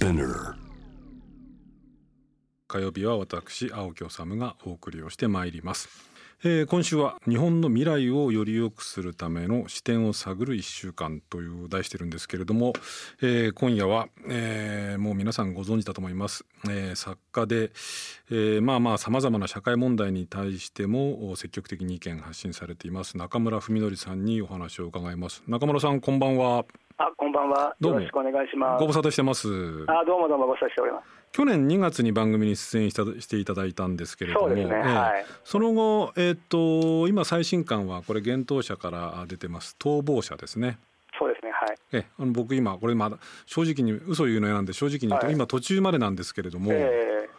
Spinner 火曜日は私青木治がお送りをしてまいります、えー今週は日本の未来をより良くするための視点を探る一週間という題してるんですけれども、えー今夜は、えーもう皆さんご存知だと思います、え作家で、えまあまあさまざまな社会問題に対しても積極的に意見発信されています中村文則さんにお話を伺います。中村さんこんばんは。あ、こんばんは。どうもよろしくお願いしますご。無沙汰してますあ、どうもどうもご無沙汰しております。去年2月に番組に出演したしていただいたんですけれども、そうですねええはいその後、えっと今最新刊はこれ幻冬舎から出てます逃亡者ですね。そうですね。はい。ええあの僕今これまだ正直に嘘言うの嫌なんで正直に言うと、はい今途中までなんですけれども、え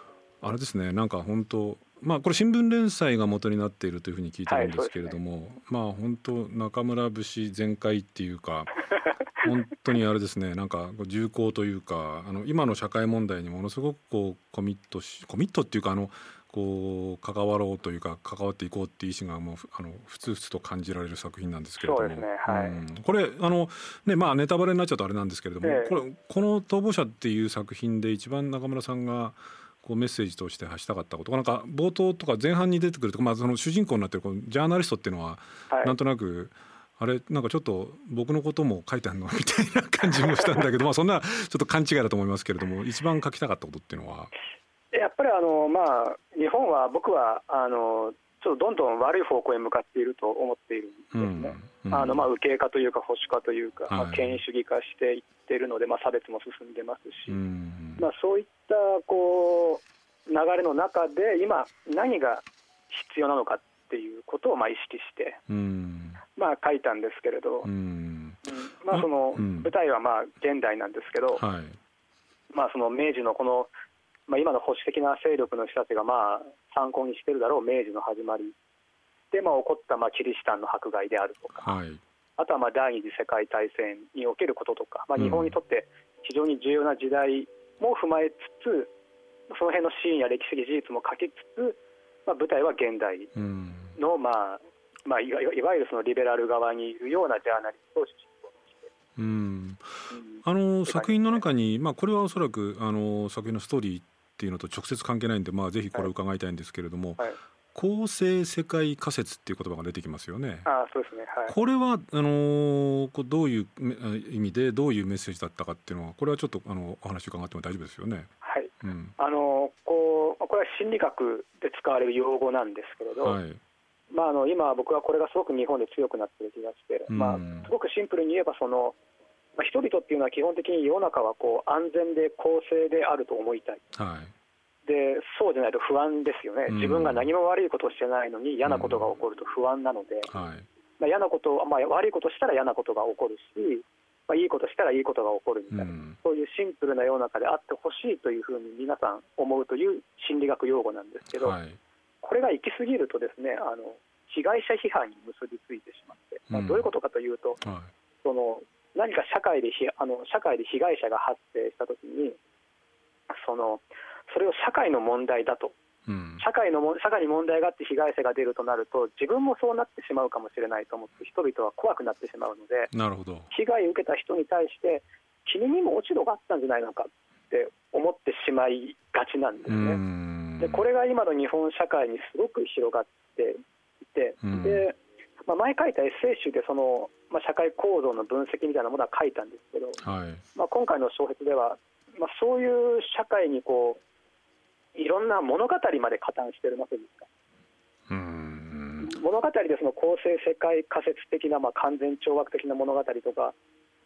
あれですねなんか本当まあこれ新聞連載が元になっているというふうに聞いてるんですけれども、まあ本当中村節全開っていうか 本当にあれですね。なんか重厚というかあの今の社会問題にものすごくこうコミットしコミットっていうかあのこう関わろうというか関わっていこうっていう意思がもうふあのふつふつと感じられる作品なんですけれども。そうですね。はい。うん。これあのねまあネタバレになっちゃうとあれなんですけれども、ええ。これこの「逃亡者」っていう作品で一番中村さんがこうメッセージとして発したかったことなんか冒頭とか前半に出てくるとか、まあ、その主人公になってるこのジャーナリストっていうのはーはい。なんとなくあれなんかちょっと僕のことも書いてあるの？みたいな感じもしたんだけど まあそんなちょっと勘違いだと思いますけれども一番書きたかったことっていうのは？やっぱりあのまあ日本は僕はあのちょっとどんどん悪い方向へ向かっていると思っているんですね。うんあのまあ右傾化というか保守化というか、まあはい。権威主義化していっているので、まあ差別も進んでますし、うん。まあそういったこう流れの中で今何が必要なのかっていうことをまあ意識して。うんまあ書いたんですけれど。まあ、そのうん。舞台はまあ現代なんですけど、はい。まあ、その明治のこの、まあ、今の保守的な勢力の人たちがまあ参考にしてるだろう明治の始まり。で、まあ、起こったまあキリシタンの迫害であるとか、はい。あとはまあ第二次世界大戦におけることとか、まあ、うん。日本にとって非常に重要な時代も踏まえつつ、その辺のシーンや歴史的事実も書きつつ、まあ、舞台は現代うん。の、まあまあ、いわいわゆるそのリベラル側にいるようなジャーナリストを。うんうんあの作品の中に、まあ、これはおそらくあの作品のストーリーっていうのと直接関係ないんで、まあ、ぜひこれを伺いたいんですけれども、はい、構成世界仮説っていう言葉が出てきますよね。あそうですね、はい、これはあのこうどういうめ意味でどういうメッセージだったかっていうのはこれはちょっとあのお話伺っても大丈夫ですよね。はい、うん、あのこうこれは心理学で使われる用語なんですけれど、はい。まあ、あの今、僕はこれがすごく日本で強くなってる気がして、うんまあ、すごくシンプルに言えばその、まあ、人々っていうのは基本的に世の中はこう安全で公正であると思いたいはい。で、そうじゃないと不安ですよね、うん自分が何も悪いことをしてないのに嫌なことが起こると不安なので、はい。まあ、嫌なこと、まあ、悪いことしたら嫌なことが起こるし、まあ、いいことしたらいいことが起こるみたいな。うん。そういうシンプルな世の中であってほしいというふうに皆さん思うという心理学用語なんですけど、はい。これが行き過ぎるとですねあの被害者批判に結びついてしまって、まあうんどういうことかというとはその何か社会でひあの社会で被害者が発生したときにそのそれを社会の問題だとい。うん。社会のも社会に問題があって被害者が出るとなると自分もそうなってしまうかもしれないと思って人々は怖くなってしまうのでなるほど。被害を受けた人に対して君にも落ち度があったんじゃないのかって思ってしまいがちなんですうね。ん。でこれが今の日本社会にすごく広がっていて、うんでまあ、前書いたエッセイ集でその、まあ、社会構造の分析みたいなものは書いたんですけど、はい。まあ、今回の小説では、まあ、そういう社会にこういろんな物語まで加担してるわけですかうん。物語でその構成世界仮説的な、まあ、完全懲悪的な物語とか、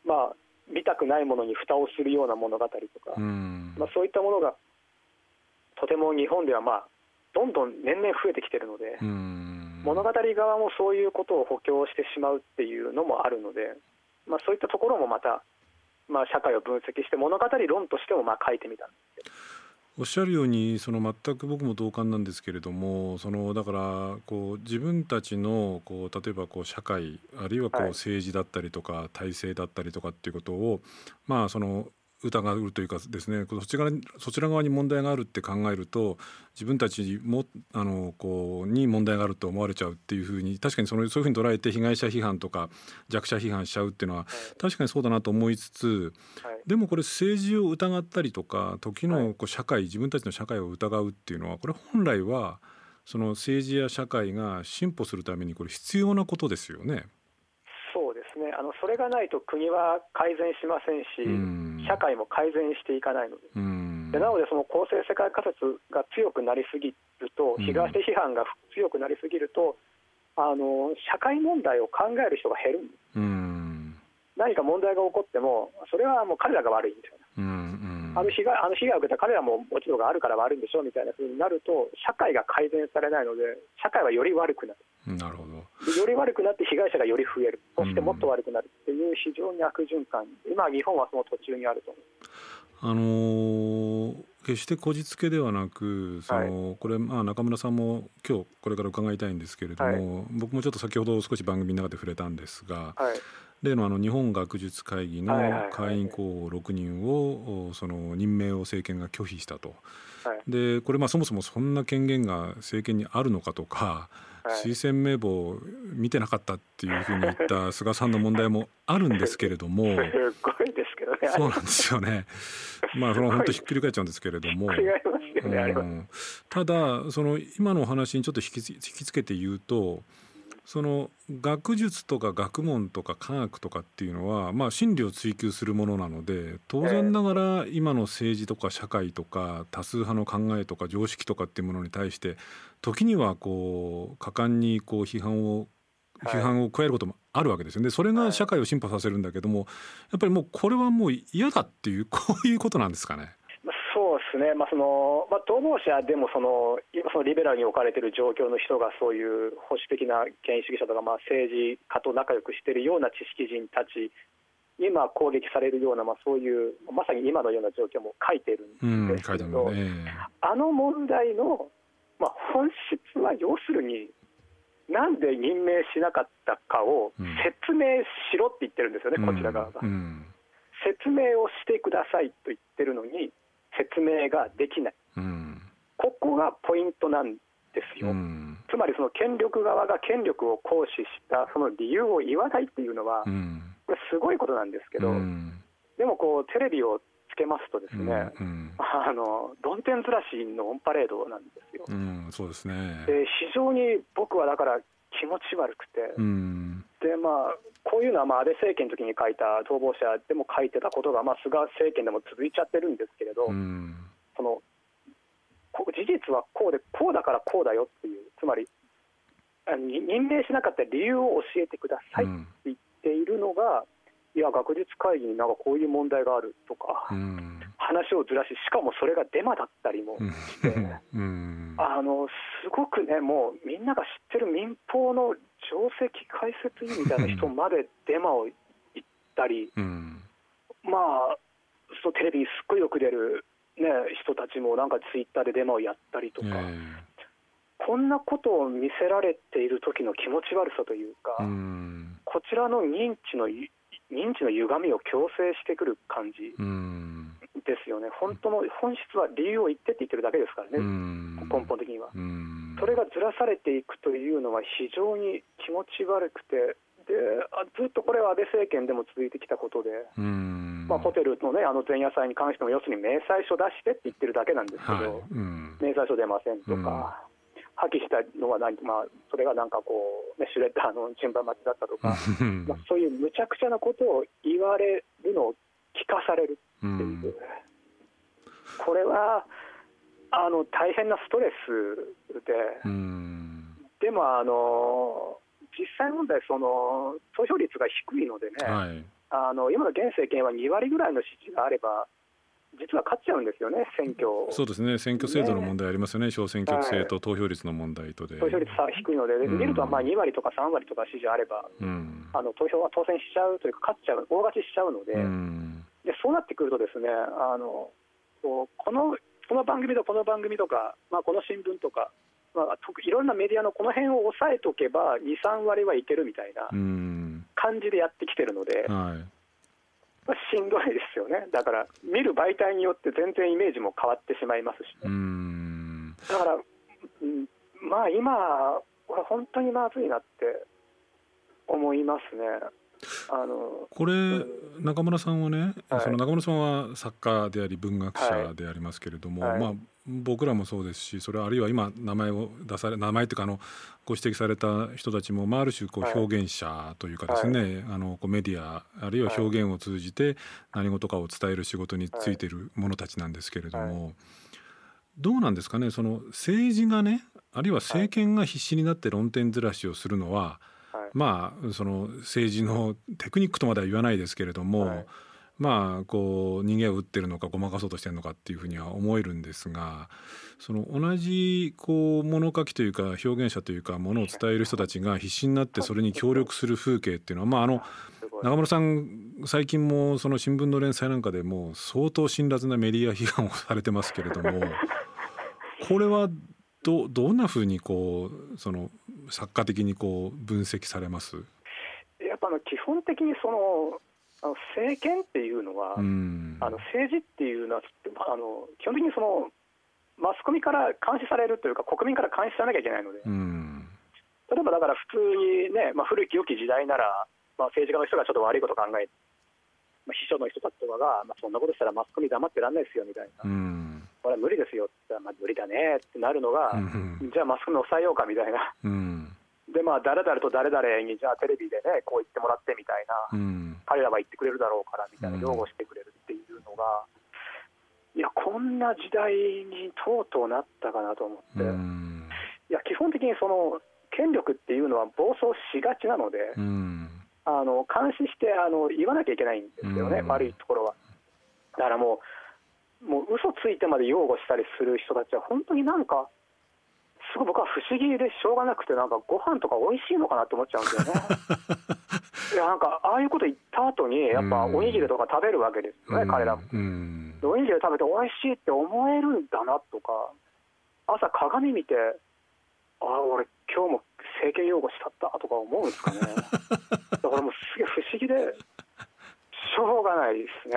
まあ、見たくないものに蓋をするような物語とか、うん。まあ、そういったものがとても日本では、まあ、どんどん年々増えてきてるので、うん。物語側もそういうことを補強してしまうっていうのもあるので、まあ、そういったところもまた、まあ、社会を分析して物語論としてもまあ書いてみたんですけどおっしゃるようにその全く僕も同感なんですけれどもそのだからこう自分たちのこう例えばこう社会あるいはこうはい政治だったりとか体制だったりとかっていうことをまあその疑うというかですねそちらそちら側に問題があるって考えると自分たちもあのこうに問題があると思われちゃうっていうふうに確かにそのそういうふうに捉えて被害者批判とか弱者批判しちゃうっていうのは確かにそうだなと思いつつ、はい、でもこれ政治を疑ったりとか時のこう社会自分たちの社会を疑うっていうのはこれ本来はその政治や社会が進歩するためにこれ必要なことですよね。ね、あのそれがないと国は改善しませんし、社会も改善していかないので、でなので、その公正世界仮説が強くなりすぎると、被害者批判が強くなりすぎると、あの社会問題を考える人が減る。ん。です。何か問題が起こっても、それはもう彼らが悪いみたいな、あの被害あの被害を受けた彼らも落ち度があるから悪いんでしょうみたいなふうになると、社会が改善されないので、社会はより悪くなる。なるほど。より悪くなって被害者がより増える、そしてもっと悪くなるっていう非常に悪循環、今、日本はその途中にあると思あのー、決してこじつけではなくその、はい、これ、まあ、中村さんも今日これから伺いたいんですけれども、はい、僕もちょっと先ほど少し番組の中で触れたんですが、はい、例のあの日本学術会議の会員候補6人をその任命を政権が拒否したと。でこれまあそもそもそんな権限が政権にあるのかとか推薦名簿を見てなかったっていうふうに言った菅さんの問題もあるんですけれども すごいですけどね。そうなんですよね。まあその本当ひっくり返っちゃうんですけれども、うん、ただその今のお話にちょっと引き引きつけて言うとその学術とか学問とか科学とかっていうのは、まあ、真理を追求するものなので当然ながら今の政治とか社会とか多数派の考えとか常識とかっていうものに対して時にはこう果敢にこう批判を批判を加えることもあるわけですよね。それが社会を進歩させるんだけどもやっぱりもうこれはもう嫌だっていうこういうことなんですかね。そうですね、まあそのまあ、同盟者でもその今、そのリベラルに置かれている状況の人がそういう保守的な権威主義者とか、まあ、政治家と仲良くしているような知識人たちにまあ攻撃されるような、まあ、そういうまさに今のような状況も書いてるんですけど、うんね、あの問題の、まあ、本質は要するになんで任命しなかったかを説明しろって言ってるんですよね、うん、こちら側が、うん、説明をしてくださいと言ってるのに説明ができない、うん、ここがポイントなんですよ、うん、つまりその権力側が権力を行使したその理由を言わないっていうのは、うん、これすごいことなんですけど、でもこうテレビをつけますとですね、あの論点ずらしのオンパレードなんですよ。そうですね。で非常に僕はだから気持ち悪くて、でまあこういうのはまあ安倍政権の時に書いた逃亡者でも書いてたことが、まあ、菅政権でも続いちゃってるんですけれど、うん、その事実はこうでこうだからこうだよっていうつまり任命しなかった理由を教えてくださいって言っているのが、うん、いや学術会議になんかこういう問題があるとか、うん、話をずらししかもそれがデマだったりもして、あのすごくねもうみんなが知ってる民放の定石解説員みたいな人までデマを言ったり、うん、まあそうテレビにすっごいよく出る、ね、人たちもなんかツイッターでデマをやったりとか、こんなことを見せられている時の気持ち悪さというか、うん、こちらの認知の認知の歪みを強制してくる感じ。ですよね、本当の本質は理由を言ってって言ってるだけですからね、根本的には。それがずらされていくというのは非常に気持ち悪くて、でずっとこれは安倍政権でも続いてきたことで、まあ、ホテルの,、ね、あの前夜祭に関しても、要するに明細書出してって言ってるだけなんですけど、はい、明細書出ませんとか、破棄したのは何、まあ、それがなんかこう、ね、シュレッダーの順番待ちだったとか、まあ、そういうむちゃくちゃなことを言われるのを聞かされるっていう、これはあの大変なストレスで、でもあの実際問題その、投票率が低いのでね、はい、あの今の現政権は2割ぐらいの支持があれば、実は勝っちゃうんですよね、選挙。そうですね、選挙制度の問題ありますよね、ね小選挙区制と投票率の問題とで。投票率差低いので、見るとまあ2割とか3割とか支持あれば、うん、あの投票は当選しちゃうというか、勝っちゃう、大勝ちしちゃうので、うん、でそうなってくると、ですねあのこのこの番組とこの番組とか、まあ、この新聞とか、まあ、いろんなメディアのこの辺を押さえとけば、2、3割はいけるみたいな感じでやってきてるので、はい、しんどいですよね、だから見る媒体によって全然イメージも変わってしまいますし、ね、だから、うん、まあ今、これ、本当にまずいなって思いますね。あのこれ、中村さんはね、はい、その中村さんは作家であり文学者でありますけれども、はい、まあ、僕らもそうですしそれはあるいは今名前を出され名前というかあのご指摘された人たちも、まあ、ある種こう表現者というかですね、はい、あのこうメディアあるいは表現を通じて何事かを伝える仕事についている者たちなんですけれども、どうなんですかねその政治がねあるいは政権が必死になって論点ずらしをするのは、まあその政治のテクニックとまでは言わないですけれども、まあこう人間を打ってるのかごまかそうとしてるのかっていうふうには思えるんですがその同じこう物書きというか表現者というかものを伝える人たちが必死になってそれに協力する風景っていうのはまああの中村さん最近もその新聞の連載なんかでも相当辛辣なメディア批判をされてますけれども これはどどんなふうにこうその作家的にこう分析されます？やっぱあの基本的にそのあの政権っていうのは、うん、あの政治っていうのはあの基本的にそのマスコミから監視されるというか国民から監視さなきゃいけないので、うん、例えばだから普通にね、まあ、古き良き時代なら、まあ、政治家の人がちょっと悪いこと考えまあ、秘書の人たちとかが、まあ、そんなことしたらマスコミ黙ってらんないですよみたいな、うん、これは無理ですよって言ったら、まあ、無理だねってなるのが、うん、じゃあマスコミ抑えようかみたいな、うん、でまあ誰々と誰々にじゃあテレビでねこう言ってもらってみたいな、うん、彼らは言ってくれるだろうからみたいな擁護してくれるっていうのが、いやこんな時代にとうとうなったかなと思って、うん、いや基本的にその権力っていうのは暴走しがちなので、うん、あの監視してあの言わなきゃいけないんですよね、悪いところは。だからもうもう嘘ついてまで擁護したりする人たちは本当になんかすごい僕は不思議でしょうがなくて、なんかご飯とか美味しいのかなって思っちゃうんですよね。いやなんかああいうこと言った後に、やっぱおにぎりとか食べるわけですよね、彼らも。おにぎり食べて美味しいって思えるんだなとか、朝鏡見て、ああ、俺、今日も政権擁護しちゃったとか思うんですかね。だからもうすげえ不思議で、しょうがないですね。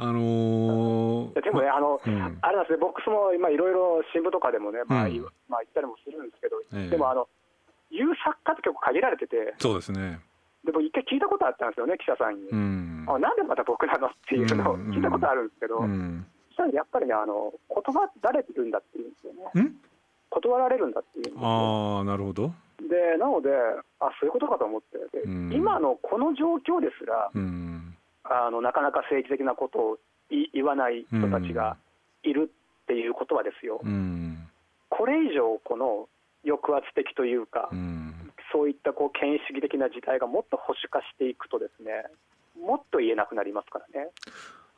あのー、でもね、あの、うん、あれなんですね、ボックスも今、いろいろ新聞とかでもね、まあ、うん、まあ、言ったりもするんですけど、ええ、でもあの、言う作家って結構限られてて、そうですね。でも一回聞いたことあったんですよね、記者さんに。うん、あなんでまた僕なのっていうのを聞いたことあるんですけど、うん、そしたらやっぱりね、あの断られるんだっていうんですよね。断られるんだっていうああ、なるほど。で、なので、あそういうことかと思って、で今のこの状況ですら、うん。あのなかなか政治的なことを言わない人たちがいるっていうことはですよ、うん、これ以上、この抑圧的というか、うん、そういったこう権威主義的な事態がもっと保守化していくと、ですねもっと言えなくなりますからね。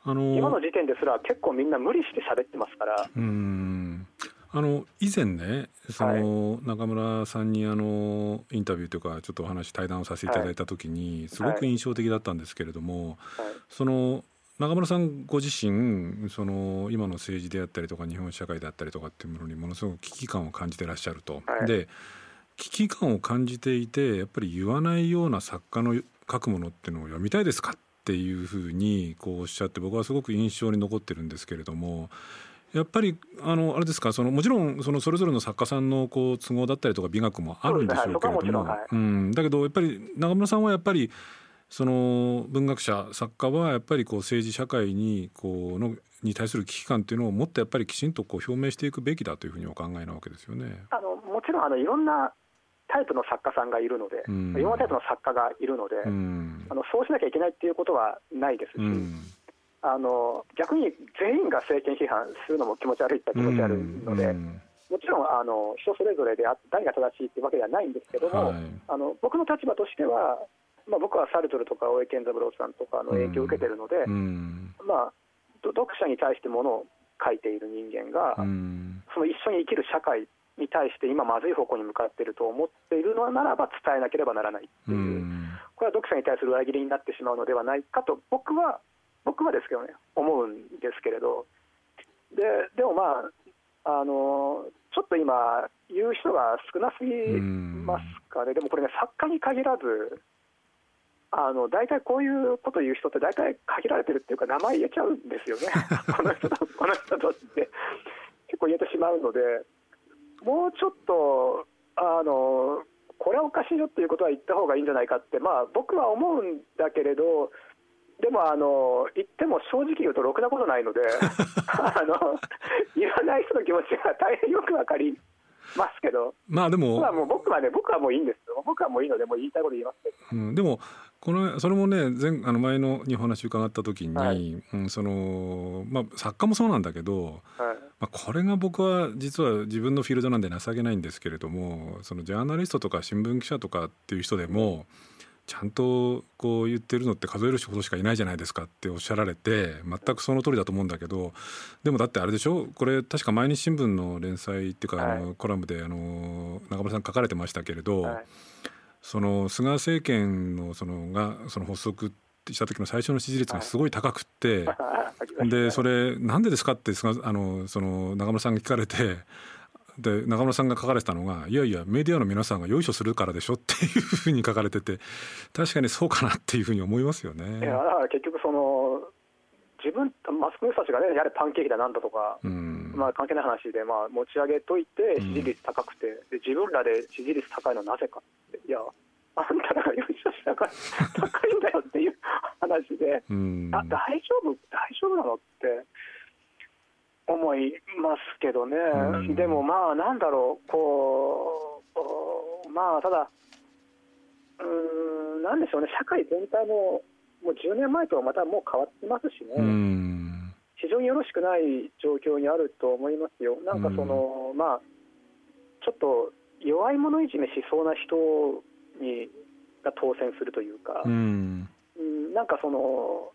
あのー、今の時点ですら結構みんな無理して喋ってますから。うんあの以前ねその、中村さんにあのインタビューというかちょっとお話対談をさせていただいた時に、すごく印象的だったんですけれども、その中村さんご自身その今の政治であったりとか日本社会であったりとかっていうものにものすごく危機感を感じてらっしゃると。で危機感を感じていてやっぱり言わないような作家の書くものっていうのを読みたいですかっていうふうにこうおっしゃって僕はすごく印象に残ってるんですけれどもやっぱりあのあれですかそのもちろんそのそれぞれの作家さんのこう都合だったりとか美学もあるんでしょうけれども、うん、だけどやっぱり中村さんはやっぱりその文学者作家はやっぱりこう政治社会にこうのに対する危機感っていうのをもっとやっぱりきちんとこう表明していくべきだというふうにお考えなわけですよね。あのもちろんあのいろんなタイプの作家さんがいるので、うん、いろんなタイプの作家がいるので、うん、あのそうしなきゃいけないっていうことはないですし。うんあの逆に全員が政権批判するのも気持ち悪いっ気持ち悪いので、もちろんあの人それぞれで誰が正しいっていうわけではないんですけども、はい、あの僕の立場としては、まあ、僕はサルトルとか大江健三郎さんとかの影響を受けてるので、まあ、読者に対してものを書いている人間が、その一緒に生きる社会に対して今まずい方向に向かっていると思っているのならば伝えなければならないっていう、これは読者に対する裏切りになってしまうのではないかと僕は僕はですけどね思うんですけれど。ででもまああのちょっと今言う人が少なすぎますかね。でもこれね作家に限らずあの大体こういうこと言う人って大体限られてるっていうか名前言えちゃうんですよね。この人とこの人とって。結構言えてしまうのでもうちょっとあのこれはおかしいよっていうことは言った方がいいんじゃないかって、まあ、僕は思うんだけれどでもあの言っても正直言うとろくなことないので あの言わない人の気持ちが大変よくわかりますけど、まあでも、僕はもう僕はね、僕はもういいんですよ、僕はもういいので、もう言いたいこと言いますけど、うん、でも、このそれもね前あの前のにお話伺った時に、はい、うん、そのまあ、作家もそうなんだけど、はい、まあ、これが僕は実は自分のフィールドなんで情けないんですけれどもそのジャーナリストとか新聞記者とかっていう人でもちゃんとこう言ってるのって数えるほどしかいないじゃないですかっておっしゃられて全くその通りだと思うんだけどでもだってあれでしょ？これ確か毎日新聞の連載っていうか、あのコラムであの中村さん書かれてましたけれど、その菅政権のそのがその発足した時の最初の支持率がすごい高くって、でそれなんでですかって菅あのその中村さんが聞かれてで中村さんが書かれてたのがいやいやメディアの皆さんがよいしょするからでしょっていうふうに書かれてて確かにそうかなっていうふうに思いますよね。いやだから結局その自分マスコミの人たちがねやはりパンケーキだなんだとか、うん、まあ、関係ない話で、まあ、持ち上げといて支持率高くて、うん、で自分らで支持率高いのはなぜか。っていやあんたらがよいしょしたから高いんだよっていう話で、うん、あ大丈夫大丈夫なのって思いますけどね、うん、でもまあなんだろうこうまあただうんなんでしょうね。社会全体ももう10年前とはまたもう変わってますしね、うん、非常によろしくない状況にあると思いますよ。なんかその、うん、まあちょっと弱い者いじめしそうな人にが当選するというか、うん、なんかその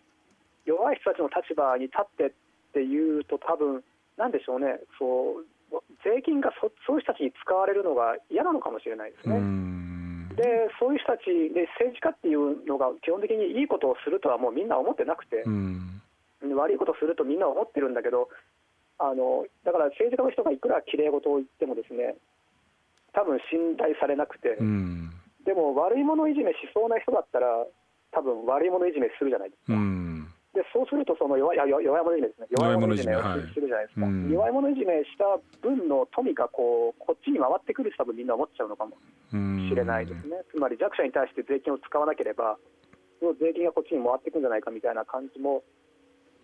弱い人たちの立場に立ってっていうと多分なんでしょうねそう税金がそそういう人たちに使われるのが嫌なのかもしれないですね。でそういう人たちで政治家っていうのが基本的にいいことをするとはもうみんな思ってなくて、悪いことをするとみんな思ってるんだけどあのだから政治家の人がいくらきれい事を言ってもですね多分信頼されなくて、でも悪いものいじめしそうな人だったら多分悪いものいじめするじゃないですか。でそうするとその弱い弱い者いじめですね。弱い者いじめをするじゃないですか、はい、弱い者いじめした分の富がこうこっちに回ってくると多分みんな思っちゃうのかもしれないですね。つまり弱者に対して税金を使わなければその税金がこっちに回ってくるんじゃないかみたいな感じも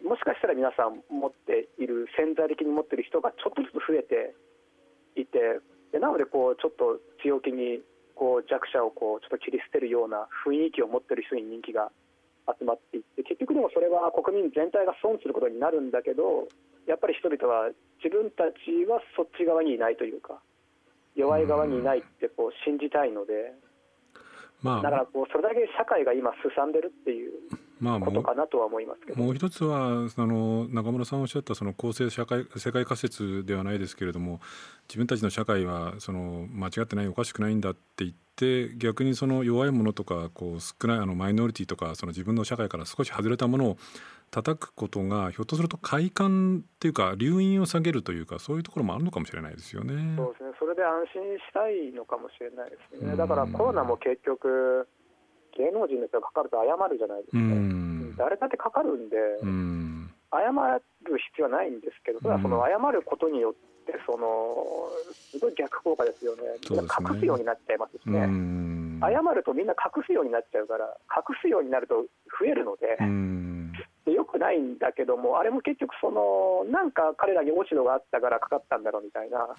もしかしたら皆さん持っている潜在的に持っている人がちょっとずつ増えていてでなのでこうちょっと強気にこう弱者をこうちょっと切り捨てるような雰囲気を持っている人に人気が集まっていって結局でもそれは国民全体が損することになるんだけどやっぱり人々は自分たちはそっち側にいないというか弱い側にいないってこう信じたいので、まあ、だからこうそれだけ社会が今すさんでるっていうことかなとは思いますけど、もう一つはその中村さんおっしゃったその公正社会世界仮説ではないですけれども自分たちの社会はその間違ってないおかしくないんだって言ってで逆にその弱いものとかこう少ないあのマイノリティとかその自分の社会から少し外れたものを叩くことがひょっとすると快感っていうか留飲を下げるというかそういうところもあるのかもしれないですよね。そうですねそれで安心したいのかもしれないですね。だからコロナも結局芸能人の人がかかると謝るじゃないですか。誰だってかかるんで、謝る必要はないんですけど、ただその謝ることによってそのすごい逆効果ですよね、みんな隠すようになっちゃいますしね、ね謝るとみんな隠すようになっちゃうから、隠すようになると増えるので、でよくないんだけども、あれも結局その、なんか彼らに落ち度があったからかかったんだろうみたいな、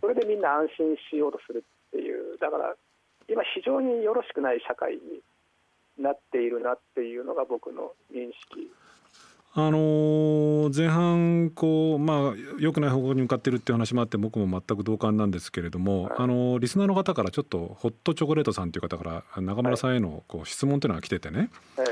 それでみんな安心しようとするっていう、だから今、非常によろしくない社会になっているなっていうのが僕の認識。あの前半こうまあ良くない方向に向かってるっていう話もあって僕も全く同感なんですけれども、はい、あのリスナーの方からちょっとホットチョコレートさんという方から中村さんへのこう質問というのが来ててね、はい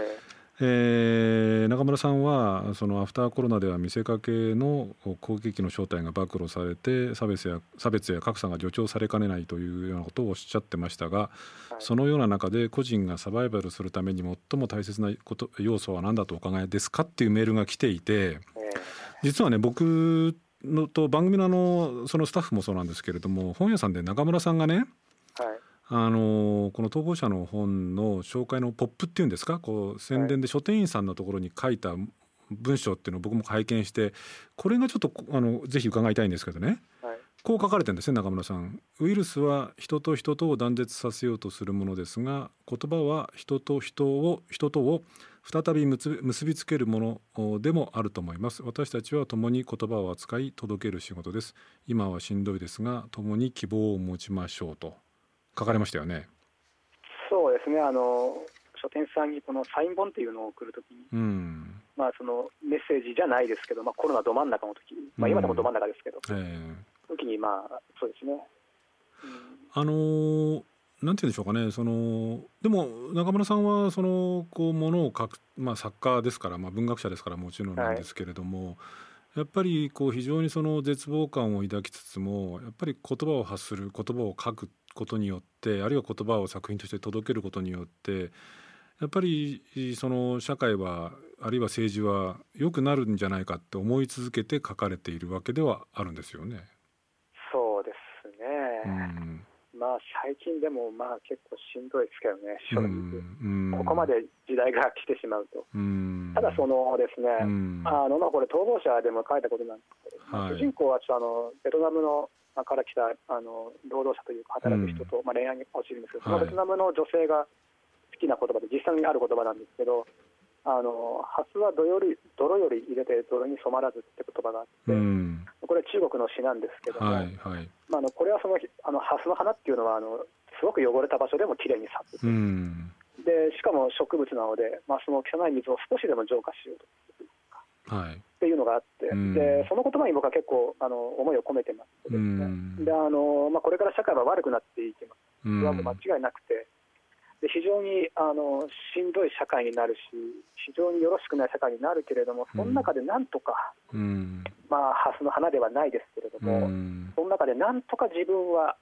えー、中村さんはそのアフターコロナでは見せかけの攻撃の正体が暴露されて差別や差別や格差が助長されかねないというようなことをおっしゃってましたが、はい、そのような中で個人がサバイバルするために最も大切なこと要素は何だとお考えですかっていうメールが来ていて実はね僕のと番組のあのそのスタッフもそうなんですけれども本屋さんで中村さんがね、はいあのこの逃亡者の本の紹介のポップっていうんですか？こう宣伝で書店員さんのところに書いた文章っていうのを僕も拝見してこれがちょっとあのぜひ伺いたいんですけどね、はい、こう書かれてるんですね中村さん。ウイルスは人と人とを断絶させようとするものですが言葉は人と人を人とを再び結びつけるものでもあると思います。私たちは共に言葉を扱い届ける仕事です。今はしんどいですが共に希望を持ちましょうと書かれましたよね。そうですね。あの書店さんにこのサイン本っていうのを送るときに、うん、まあ、そのメッセージじゃないですけど、まあ、コロナど真ん中の時、まあ、今でもど真ん中ですけど、うん、え。ー、時にまあそうですね。うん、あのーなんて言うんでしょうかね。そのでも中村さんはそのこうものを書く、まあ、作家ですから、まあ、文学者ですからもちろんなんですけれども、はい。やっぱりこう非常にその絶望感を抱きつつもやっぱり言葉を発する言葉を書くことによってあるいは言葉を作品として届けることによってやっぱりその社会はあるいは政治は良くなるんじゃないかって思い続けて書かれているわけではあるんですよね。そうですね、うん。まあ最近でもまあ結構しんどいですけどね、正直、ここまで時代が来てしまうと、ただそのですね、あのまあこれ、逃亡者でも書いたことなんですけど、はい、主人公はちょっとあのベトナムのから来たあの労働者というか、働く人と、まあ、恋愛に落ちるんです。けど、そのベトナムの女性が好きな言葉で、実際にある言葉なんですけど、あのハスは泥より泥より入れて泥に染まらずって言葉があって、うん、これ中国の詩なんですけども、はいはい、まあ、あのこれはそのあのハスの花っていうのはあのすごく汚れた場所でもきれいに咲く、うん、でしかも植物なので、まあ、その汚い水を少しでも浄化しようと、はい、っていうのがあって、うん、でその言葉に僕は結構あの思いを込めてます。ですね、であのまあ、これから社会は悪くなっていきます、それはもう間違いなくて。で非常にあのしんどい社会になるし非常によろしくない社会になるけれどもその中でなんとか、うん、まあハスの花ではないですけれども、うん、その中でなんとか自分は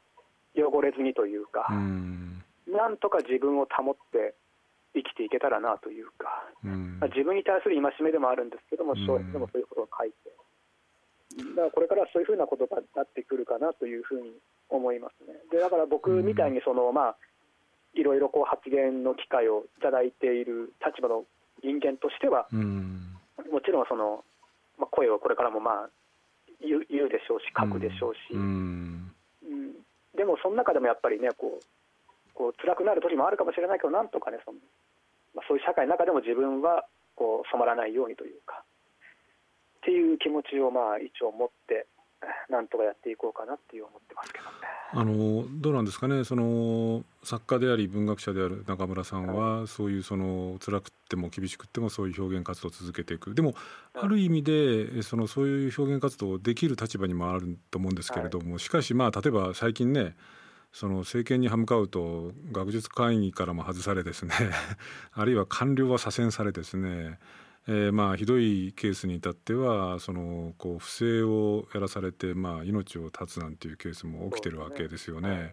汚れずにというか、うん、なんとか自分を保って生きていけたらなというか、まあ、自分に対する戒めでもあるんですけども小説でもそういうことを書いて。だからこれからそういうふうな言葉になってくるかなというふうに思いますね。でだから僕みたいにその、まあいろいろこう発言の機会をいただいている立場の人間としては、うん、もちろんその、まあ、声をこれからもまあ言うでしょうし書くでしょうし、うん、うん、でもその中でもやっぱりねこうこう辛くなる時もあるかもしれないけどなんとかねその、まあ、そういう社会の中でも自分はこう染まらないようにというかっていう気持ちをまあ一応持ってなんとかやっていこうかなっていう思ってますけどね。あのどうなんですかねその作家であり文学者である中村さんは、はい、そういうその辛くても厳しくてもそういう表現活動を続けていく。でも、ある意味でそのそういう表現活動をできる立場にもあると思うんですけれども、はい、しかしまあ例えば最近ねその政権に歯向かうと学術会議からも外されですね あるいは官僚は左遷されですねえ、まあひどいケースに至ってはそのこう不正をやらされてまあ命を絶つなんていうケースも起きてるわけですよね。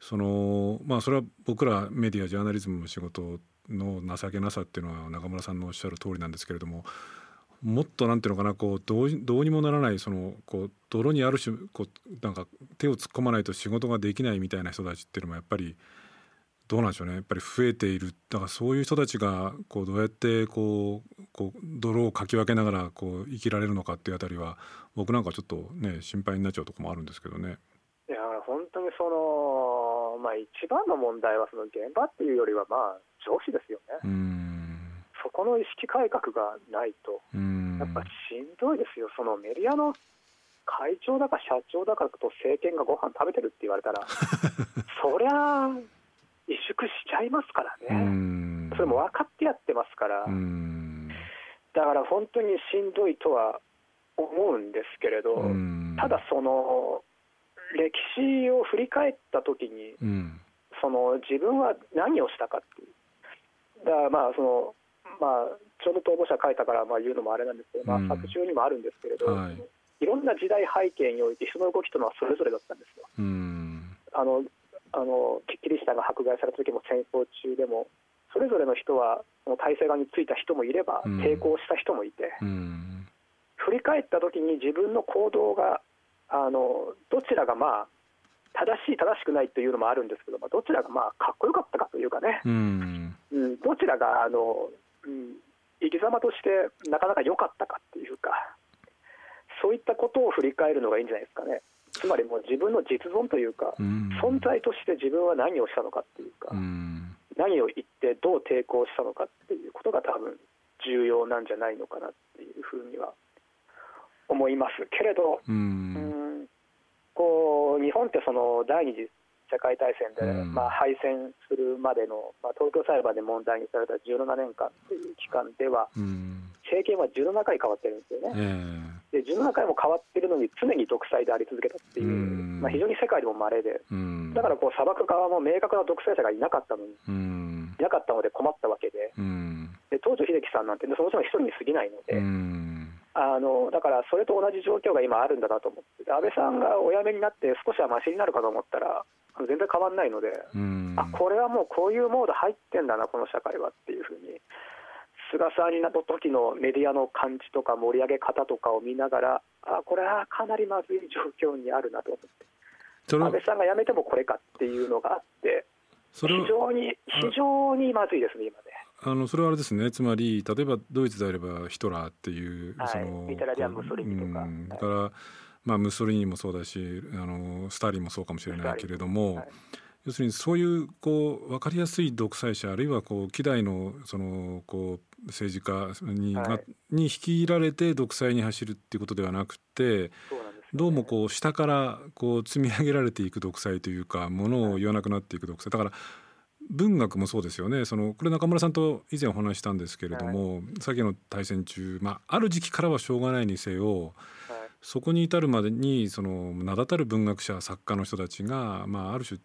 そのまあそれは僕らメディアジャーナリズムの仕事の情けなさっていうのは中村さんのおっしゃる通りなんですけれどももっとなんていうのかなこうどうどうにもならないそのこう泥にある種こうなんか手を突っ込まないと仕事ができないみたいな人たちっていうのもやっぱりどうなんでしょうねやっぱり増えているだからそういう人たちがこうどうやってこうこう泥をかき分けながらこう生きられるのかっていうあたりは僕なんかちょっとね心配になっちゃうところもあるんですけどね。いや本当にそのまあ一番の問題はその現場っていうよりはまあ上司ですよね。そこの意識改革がないとやっぱしんどいですよ。そのメディアの会長だか社長だかと政権がご飯食べてるって言われたら そりゃ萎縮しちゃいますからね、それも分かってやってますから、だから本当にしんどいとは思うんですけれど、ただ、その歴史を振り返ったときに、その自分は何をしたかっていう、だからまあその、まあ、ちょうど逃亡者書いたからまあ言うのもあれなんですけど、まあ、作中にもあるんですけれど、はい、いろんな時代背景において人の動きというのはそれぞれだったんですよ。あのあのキリシタンが迫害された時も戦争中でもそれぞれの人は体制側についた人もいれば抵抗した人もいて、うん、振り返った時に自分の行動があのどちらがまあ正しい、正しくないというのもあるんですけど、まあ、どちらがまあかっこよかったかというかね、うん、うん、どちらがあの、うん、生き様としてなかなか良かったかっていうか、そういったことを振り返るのがいいんじゃないですかね。つまりもう自分の実存というか、うん、存在として自分は何をしたのかっていうか、うん、何を言ってどう抵抗したのかっていうことが多分重要なんじゃないのかなっていうふうには思いますけれど、うん、こう日本ってその第二次世界大戦で、まあ、敗戦するまでの、まあ、東京裁判で問題にされた17年間という期間では、政権は17回変わってるんですよね。で17回も変わってるのに常に独裁であり続けたっていう、まあ、非常に世界でも稀で、だからこう裁く側も明確な独裁者がいなかったのに、いなかったので困ったわけで、で東条英機さんなんて、そのうちの一人に過ぎないので。あのだからそれと同じ状況が今あるんだなと思って、安倍さんがお辞めになって少しはましになるかと思ったら、全然変わらないので、あこれはもうこういうモード入ってんだな、この社会はっていうふうに、菅さんになった時のメディアの感じとか盛り上げ方とかを見ながら、あこれはかなりまずい状況にあるなと思って、安倍さんが辞めてもこれかっていうのがあって、非常に、非常にまずいですね、今。ね。あのそれはあれですね。つまり例えばドイツであればヒトラーっていう、はい、そのイタリアムソリニとか、うん、だから、まあ、ムッソリーニもそうだしあのスターリンもそうかもしれないけれども、はい、要するにそういうこう分かりやすい独裁者あるいはこう希代のそのこう政治家に,、はい、に率いられて独裁に走るっていうことではなくて。どうもこう下からこう積み上げられていく独裁というかものを言わなくなっていく独裁。だから文学もそうですよねそのこれ中村さんと以前お話したんですけれども、はい、先の大戦中、まあ、ある時期からはしょうがないにせよ、はい、そこに至るまでにその名だたる文学者作家の人たちが、まあ、ある種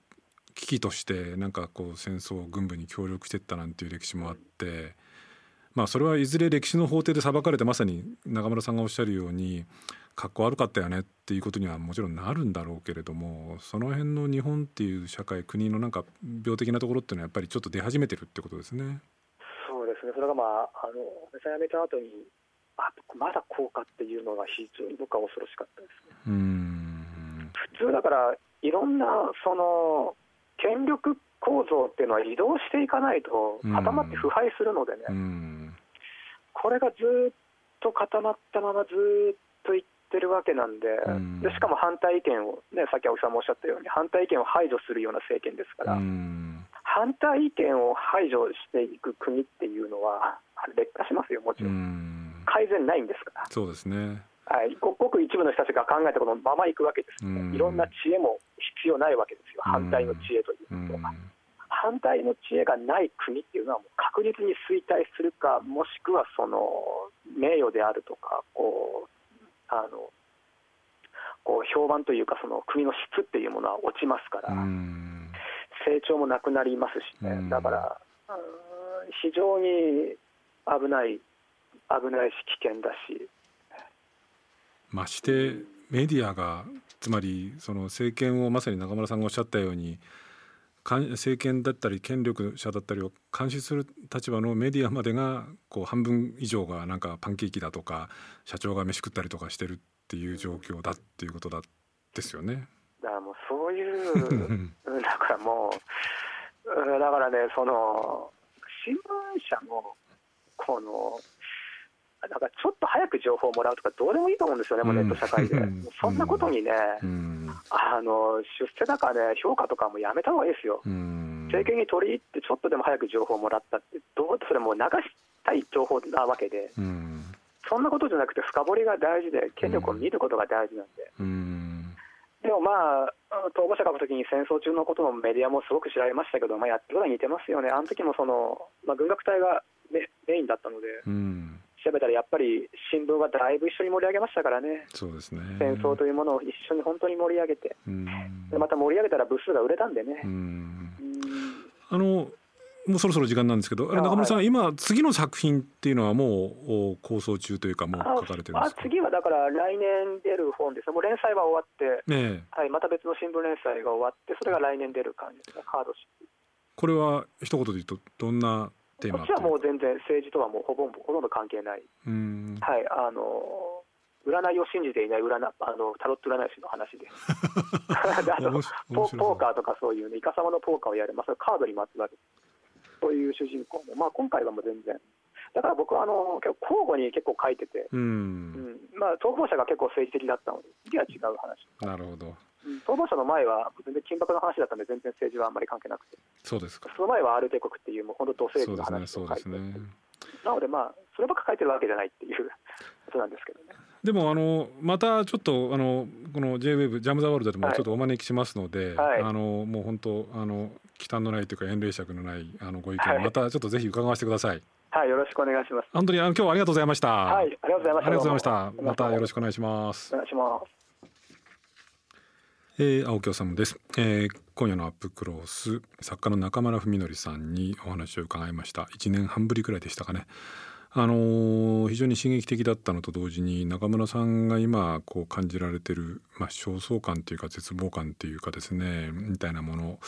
危機としてなんかこう戦争軍部に協力していったなんていう歴史もあって。まあ、それはいずれ歴史の法廷で裁かれてまさに中村さんがおっしゃるように格好悪かったよねっていうことにはもちろんなるんだろうけれどもその辺の日本っていう社会国のなんか病的なところっていうのはやっぱりちょっと出始めてるってことですね。そうですね。それがまああの安倍さん辞めた後にあまだこうかっていうのが非常に僕は恐ろしかったですね。うん。普通だからいろんなその権力構造っていうのは移動していかないと固まって腐敗するのでね、これがずっと固まったままずっわけなんでで、しかも反対意見を、ね、さっき青木さんもおっしゃったように、反対意見を排除するような政権ですから、反対意見を排除していく国っていうのは、劣化しますよ、もちろん。改善ないんですから。そうですね。はい、ごく一部の人たちが考えたことのままいくわけです、ね、いろんな知恵も必要ないわけですよ、反対の知恵ということは。反対の知恵がない国っていうのはもう確実に衰退するか、もしくはその名誉であるとか、こうあのこう評判というか、その国の質っていうものは落ちますから、成長もなくなりますしね、だから、非常に危ない、危ないし、危険だし。ましてメディアがつまりその政権をまさに中村さんがおっしゃったように政権だったり権力者だったりを監視する立場のメディアまでがこう半分以上がなんかパンケーキだとか社長が飯食ったりとかしてるっていう状況だっていうことだですよね。だからもうそういうだからもうだからねその新聞社もこのなんかちょっと早く情報をもらうとか、どうでもいいと思うんですよね、もうネット社会で。そんなことにね、あの出世だかね、評価とかもやめた方がいいですよ。政権に取り入って、ちょっとでも早く情報をもらったって、どうそれも流したい情報なわけで、そんなことじゃなくて、深掘りが大事で、権力を見ることが大事なんで。でもまあ、逃亡者が書くときに戦争中のことのメディアもすごく知られましたけど、まあ、やってることは似てますよね、あの時もその、まあ、軍楽隊がメメインだったので。調べたらやっぱり新聞はだいぶ一緒に盛り上げましたからね、そうですね。戦争というものを一緒に本当に盛り上げて、でまた盛り上げたら部数が売れたんでね。あのもうそろそろ時間なんですけど、あれ中村さん、はい、今、次の作品っていうのはもう構想中というか、もう書かれてるんですか？次はだから来年出る本です、もう連載は終わって、ねはい、また別の新聞連載が終わって、それが来年出る感じですね、カードこれは一言で言うと、どんなテーマこっちはもう全然政治とはもうほぼほとんど関係ない、はい、あの占いを信じていない占あのタロット占い師の話で あのポーカーとかそういう、ね、イカ様のポーカーをやる、まあ、それカードにまつわるそういう主人公も、まあ、今回はもう全然。だから僕はあの結構交互に結構書いてて、うん、うん、まあ、逃亡者が結構政治的だったので次は違う話。なるほど。逃亡者の前は全然緊迫の話だったんで全然政治はあんまり関係なくて。そうですか。その前はアルテ国っていうもう本当土政治の話を書いて、ねね、なのでまあそればっか書いてるわけじゃないっていうことなんですけどね。でもあのまたちょっとあのこの JWEB ジャム・ザ・ワールドでもちょっとお招きしますので、はい、あのもう本当あの忌憚のないというか遠慮尺のないあのご意見、またちょっとぜひ伺わせてください。はい、よろしくお願いします。本当にあの今日はありがとうございました。はい、ありがとうございました。ありがとうございました。またよろしくお願いします。お願いします。えー、青木治です、えー、今夜のアップクロース作家の中村文則さんにお話を伺いました1年半ぶりくらいでしたかねあのー、非常に刺激的だったのと同時に中村さんが今こう感じられてる、まあ、焦燥感というか絶望感というかですねみたいなもの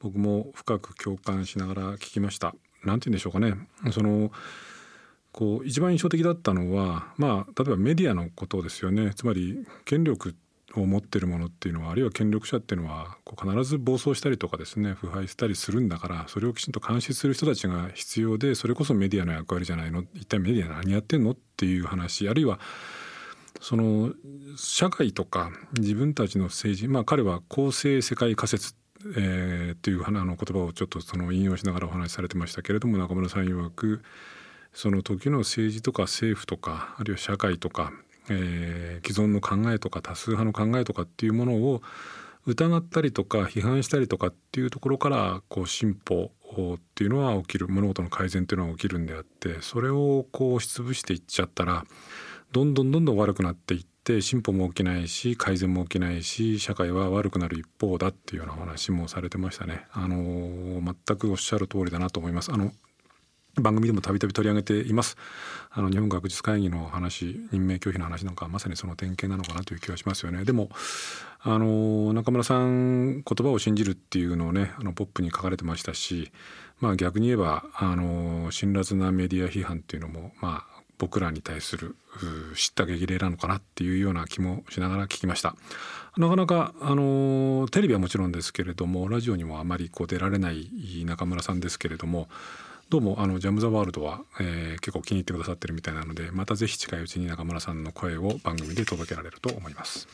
僕も深く共感しながら聞きました。なんて言うんでしょうかねそのこう一番印象的だったのはまあ例えばメディアのことですよねつまり権力を持ってるものっていうのはあるいは権力者っていうのはこう必ず暴走したりとかですね腐敗したりするんだからそれをきちんと監視する人たちが必要でそれこそメディアの役割じゃないの？一体メディア何やってんの？っていう話。あるいはその社会とか自分たちの政治まあ彼は公正世界仮説えー、というあの言葉をちょっとその引用しながらお話しされてましたけれども中村さん曰くその時の政治とか政府とかあるいは社会とかえー、既存の考えとか多数派の考えとかっていうものを疑ったりとか批判したりとかっていうところからこう進歩っていうのは起きる物事の改善っていうのは起きるんであってそれをこう押しつぶしていっちゃったらどんどんどんどん悪くなっていって進歩も起きないし改善も起きないし社会は悪くなる一方だっていうような話もされてましたね。あの全くおっしゃる通りだなと思います。あの番組でもたびたび取り上げています。あの日本学術会議の話任命拒否の話なんかまさにその典型なのかなという気がしますよね。でもあの中村さん言葉を信じるっていうのをねあのポップに書かれてましたしまあ逆に言えばあの辛辣なメディア批判っていうのもまあ僕らに対する知った激励なのかなっていうような気もしながら聞きました。なかなかあのテレビはもちろんですけれどもラジオにもあまりこう出られない中村さんですけれどもどうもあのジャム・ザ・ワールドは、えー、結構気に入ってくださってるみたいなのでまた是非近いうちに中村さんの声を番組で届けられると思います。